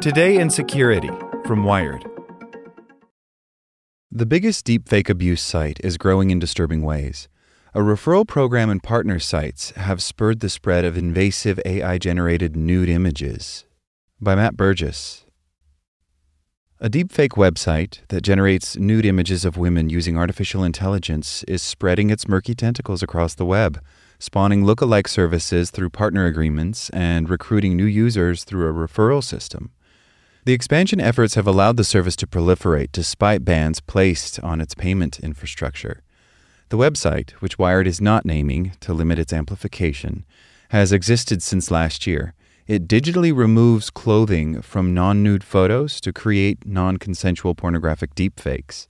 Today in Security from Wired. The biggest deepfake abuse site is growing in disturbing ways. A referral program and partner sites have spurred the spread of invasive AI generated nude images. By Matt Burgess. A deepfake website that generates nude images of women using artificial intelligence is spreading its murky tentacles across the web, spawning lookalike services through partner agreements and recruiting new users through a referral system. The expansion efforts have allowed the service to proliferate despite bans placed on its payment infrastructure. The website, which Wired is not naming to limit its amplification, has existed since last year. It digitally removes clothing from non nude photos to create non consensual pornographic deepfakes.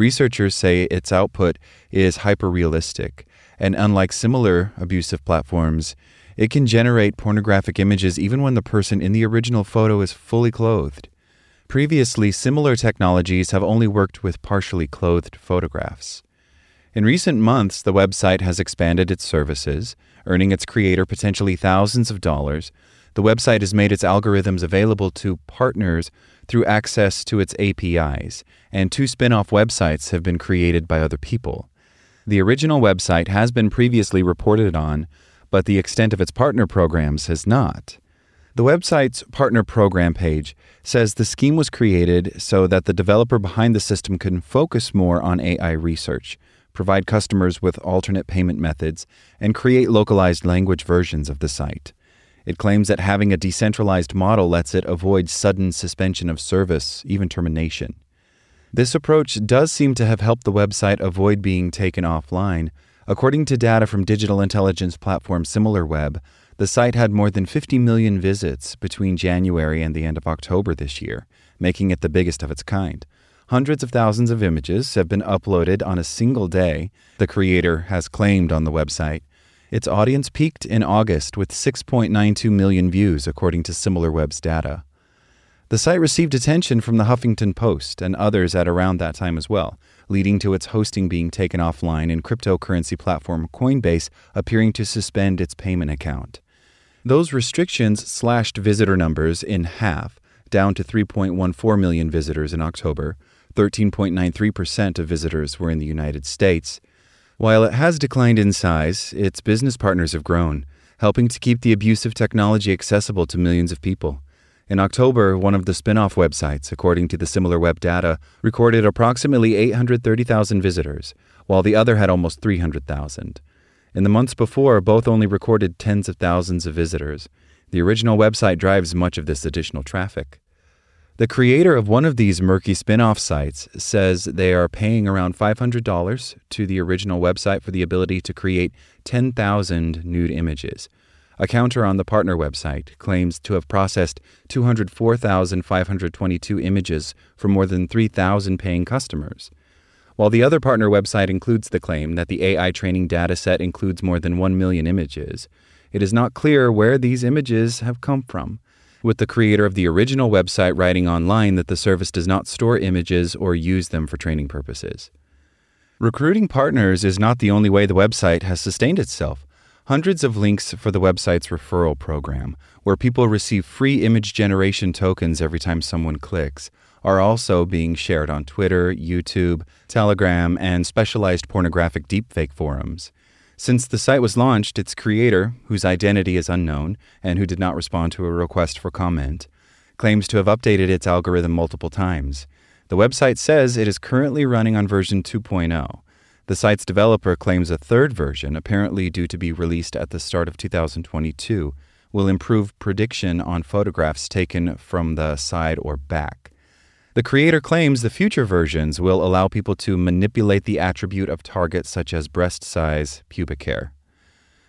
Researchers say its output is hyperrealistic, and unlike similar abusive platforms, it can generate pornographic images even when the person in the original photo is fully clothed. Previously, similar technologies have only worked with partially clothed photographs. In recent months, the website has expanded its services, earning its creator potentially thousands of dollars. The website has made its algorithms available to partners through access to its APIs, and two spin off websites have been created by other people. The original website has been previously reported on, but the extent of its partner programs has not. The website's partner program page says the scheme was created so that the developer behind the system can focus more on AI research, provide customers with alternate payment methods, and create localized language versions of the site. It claims that having a decentralized model lets it avoid sudden suspension of service, even termination. This approach does seem to have helped the website avoid being taken offline, According to data from digital intelligence platform SimilarWeb, the site had more than 50 million visits between January and the end of October this year, making it the biggest of its kind. Hundreds of thousands of images have been uploaded on a single day, the creator has claimed on the website. Its audience peaked in August with 6.92 million views, according to SimilarWeb's data. The site received attention from the Huffington Post and others at around that time as well, leading to its hosting being taken offline and cryptocurrency platform Coinbase appearing to suspend its payment account. Those restrictions slashed visitor numbers in half, down to 3.14 million visitors in October. 13.93% of visitors were in the United States. While it has declined in size, its business partners have grown, helping to keep the abusive technology accessible to millions of people. In October, one of the spin off websites, according to the SimilarWeb data, recorded approximately 830,000 visitors, while the other had almost 300,000. In the months before, both only recorded tens of thousands of visitors. The original website drives much of this additional traffic. The creator of one of these murky spin off sites says they are paying around $500 to the original website for the ability to create 10,000 nude images, a counter on the partner website claims to have processed 204,522 images for more than 3,000 paying customers. While the other partner website includes the claim that the AI training dataset includes more than 1 million images, it is not clear where these images have come from, with the creator of the original website writing online that the service does not store images or use them for training purposes. Recruiting partners is not the only way the website has sustained itself. Hundreds of links for the website's referral program, where people receive free image generation tokens every time someone clicks, are also being shared on Twitter, YouTube, Telegram, and specialized pornographic deepfake forums. Since the site was launched, its creator, whose identity is unknown and who did not respond to a request for comment, claims to have updated its algorithm multiple times. The website says it is currently running on version 2.0. The site's developer claims a third version, apparently due to be released at the start of 2022, will improve prediction on photographs taken from the side or back. The creator claims the future versions will allow people to manipulate the attribute of targets such as breast size, pubic hair.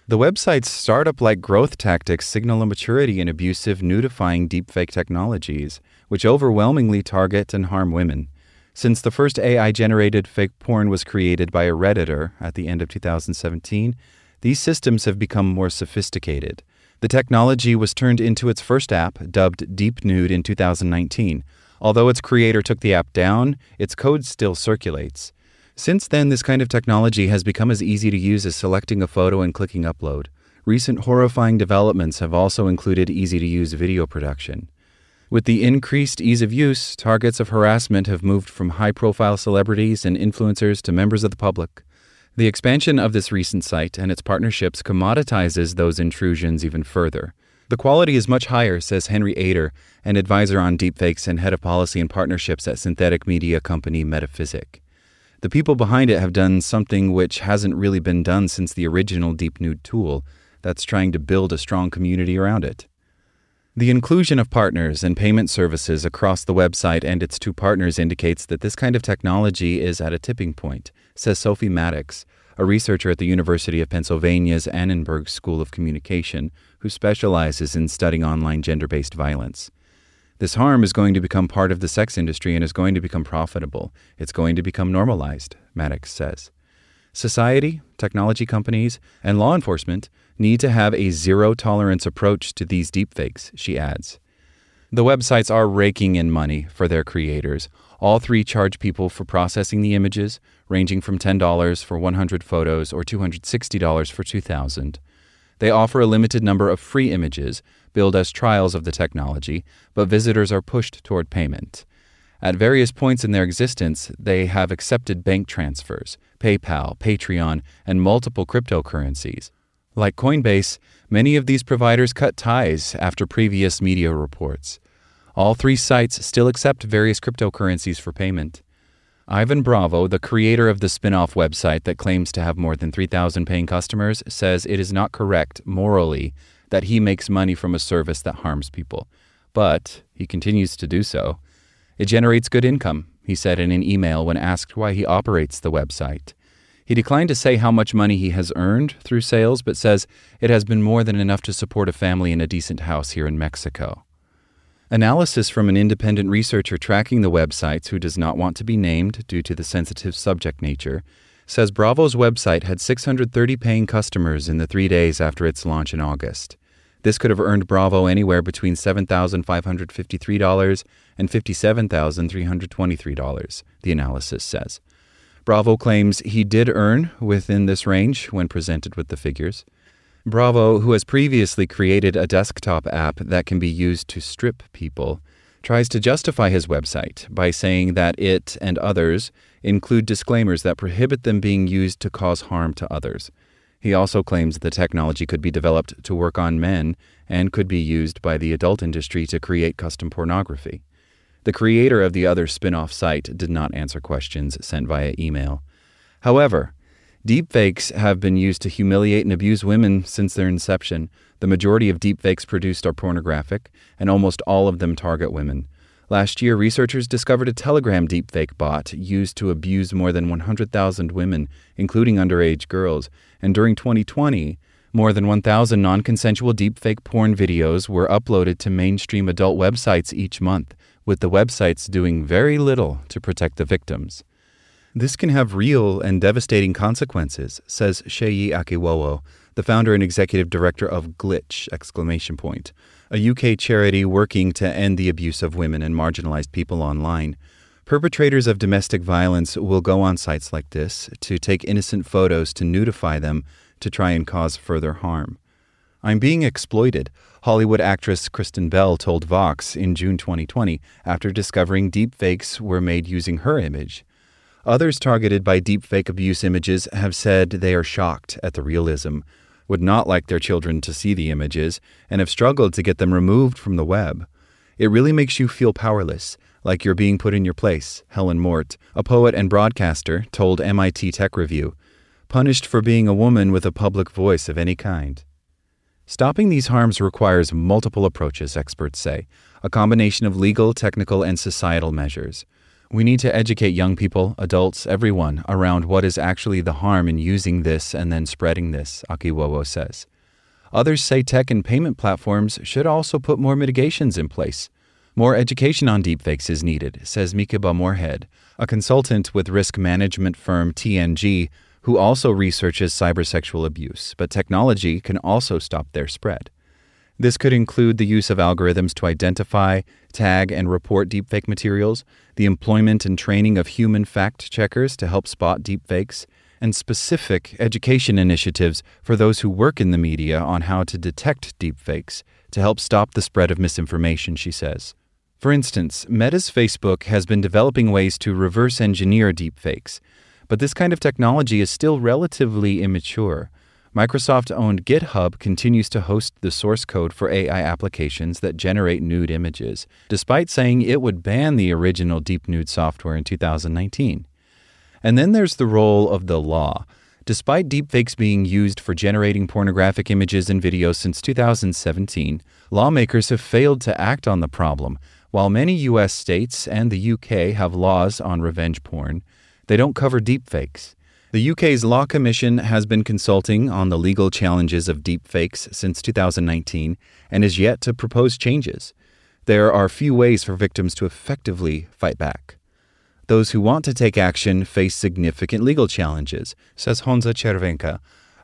The website's startup like growth tactics signal a maturity in abusive, nudifying deepfake technologies, which overwhelmingly target and harm women. Since the first AI generated fake porn was created by a Redditor at the end of 2017, these systems have become more sophisticated. The technology was turned into its first app, dubbed Deep Nude, in 2019 Although its creator took the app down, its code still circulates. Since then, this kind of technology has become as easy to use as selecting a photo and clicking upload. Recent horrifying developments have also included easy to use video production. With the increased ease of use, targets of harassment have moved from high profile celebrities and influencers to members of the public. The expansion of this recent site and its partnerships commoditizes those intrusions even further. The quality is much higher, says Henry Ajder, an advisor on deepfakes and head of policy and partnerships at synthetic media company Metaphysic. The people behind it have done something which hasn't really been done since the original Deep Nude tool that's trying to build a strong community around it. The inclusion of partners and payment services across the website and its two partners indicates that this kind of technology is at a tipping point, says Sophie Maddocks, a researcher at the University of Pennsylvania's Annenberg School of Communication who specializes in studying online gender based violence. This harm is going to become part of the sex industry and is going to become profitable. It's going to become normalized, Maddocks says. Society, technology companies, and law enforcement need to have a zero tolerance approach to these deepfakes, she adds. The websites are raking in money for their creators. All three charge people for processing the images, ranging from $10 for 100 photos or $260 for 2,000. They offer a limited number of free images, billed as trials of the technology, but visitors are pushed toward payment. At various points in their existence, they have accepted bank transfers, PayPal, Patreon, and multiple cryptocurrencies. Like Coinbase, many of these providers cut ties after previous media reports. All three sites still accept various cryptocurrencies for payment. Ivan Bravo, the creator of the spin off website that claims to have more than 3,000 paying customers, says it is not correct morally that he makes money from a service that harms people. But he continues to do so. It generates good income, he said in an email when asked why he operates the website. He declined to say how much money he has earned through sales, but says it has been more than enough to support a family in a decent house here in Mexico. Analysis from an independent researcher tracking the websites who does not want to be named due to the sensitive subject nature says Bravo's website had 630 paying customers in the three days after its launch in August. This could have earned Bravo anywhere between $7,553 and $57,323, the analysis says. Bravo claims he did earn within this range when presented with the figures. Bravo, who has previously created a desktop app that can be used to strip people, tries to justify his website by saying that it and others include disclaimers that prohibit them being used to cause harm to others. He also claims the technology could be developed to work on men and could be used by the adult industry to create custom pornography. The creator of the other spin off site did not answer questions sent via email. However, Deepfakes have been used to humiliate and abuse women since their inception. The majority of deepfakes produced are pornographic, and almost all of them target women. Last year, researchers discovered a Telegram deepfake bot used to abuse more than 100,000 women, including underage girls. And during 2020, more than 1,000 non consensual deepfake porn videos were uploaded to mainstream adult websites each month, with the websites doing very little to protect the victims. This can have real and devastating consequences, says Seyi Akiwowo, the founder and executive director of Glitch! Exclamation point, a UK charity working to end the abuse of women and marginalized people online. Perpetrators of domestic violence will go on sites like this to take innocent photos to nudify them to try and cause further harm. I'm being exploited, Hollywood actress Kristen Bell told Vox in June 2020 after discovering deepfakes were made using her image. Others targeted by deepfake abuse images have said they are shocked at the realism, would not like their children to see the images, and have struggled to get them removed from the web. It really makes you feel powerless, like you're being put in your place, Helen Mort, a poet and broadcaster, told MIT Tech Review, punished for being a woman with a public voice of any kind. Stopping these harms requires multiple approaches, experts say, a combination of legal, technical, and societal measures. We need to educate young people, adults, everyone around what is actually the harm in using this and then spreading this, Akiwowo says. Others say tech and payment platforms should also put more mitigations in place. More education on deepfakes is needed, says Mikeba Moorhead, a consultant with risk management firm TNG, who also researches cybersexual abuse, but technology can also stop their spread. This could include the use of algorithms to identify, tag, and report deepfake materials, the employment and training of human fact checkers to help spot deepfakes, and specific education initiatives for those who work in the media on how to detect deepfakes to help stop the spread of misinformation, she says. For instance, Meta's Facebook has been developing ways to reverse engineer deepfakes, but this kind of technology is still relatively immature. Microsoft owned GitHub continues to host the source code for AI applications that generate nude images, despite saying it would ban the original Deep Nude software in 2019. And then there's the role of the law. Despite deepfakes being used for generating pornographic images and videos since 2017, lawmakers have failed to act on the problem. While many U.S. states and the UK have laws on revenge porn, they don't cover deepfakes. The UK's Law Commission has been consulting on the legal challenges of deepfakes since 2019 and is yet to propose changes. There are few ways for victims to effectively fight back. Those who want to take action face significant legal challenges, says Honza Cervenka,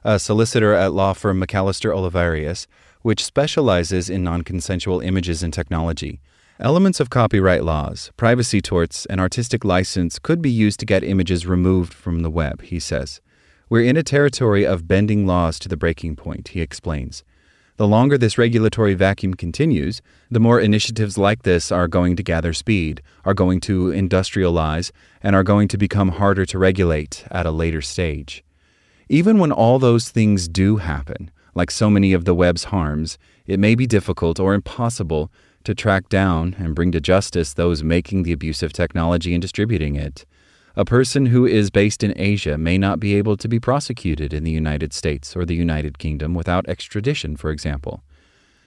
a solicitor at law firm McAllister Olivarius, which specializes in non consensual images and technology. Elements of copyright laws, privacy torts, and artistic license could be used to get images removed from the web, he says. We're in a territory of bending laws to the breaking point, he explains. The longer this regulatory vacuum continues, the more initiatives like this are going to gather speed, are going to industrialize, and are going to become harder to regulate at a later stage. Even when all those things do happen, like so many of the web's harms, it may be difficult or impossible to track down and bring to justice those making the abusive technology and distributing it. A person who is based in Asia may not be able to be prosecuted in the United States or the United Kingdom without extradition, for example.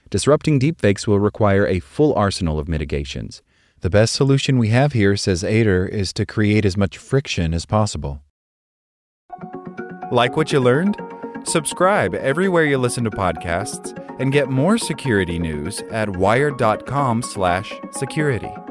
Disrupting deepfakes will require a full arsenal of mitigations. The best solution we have here, says Ajder, is to create as much friction as possible. Like what you learned? Subscribe everywhere you listen to podcasts and get more security news at wired.com/security.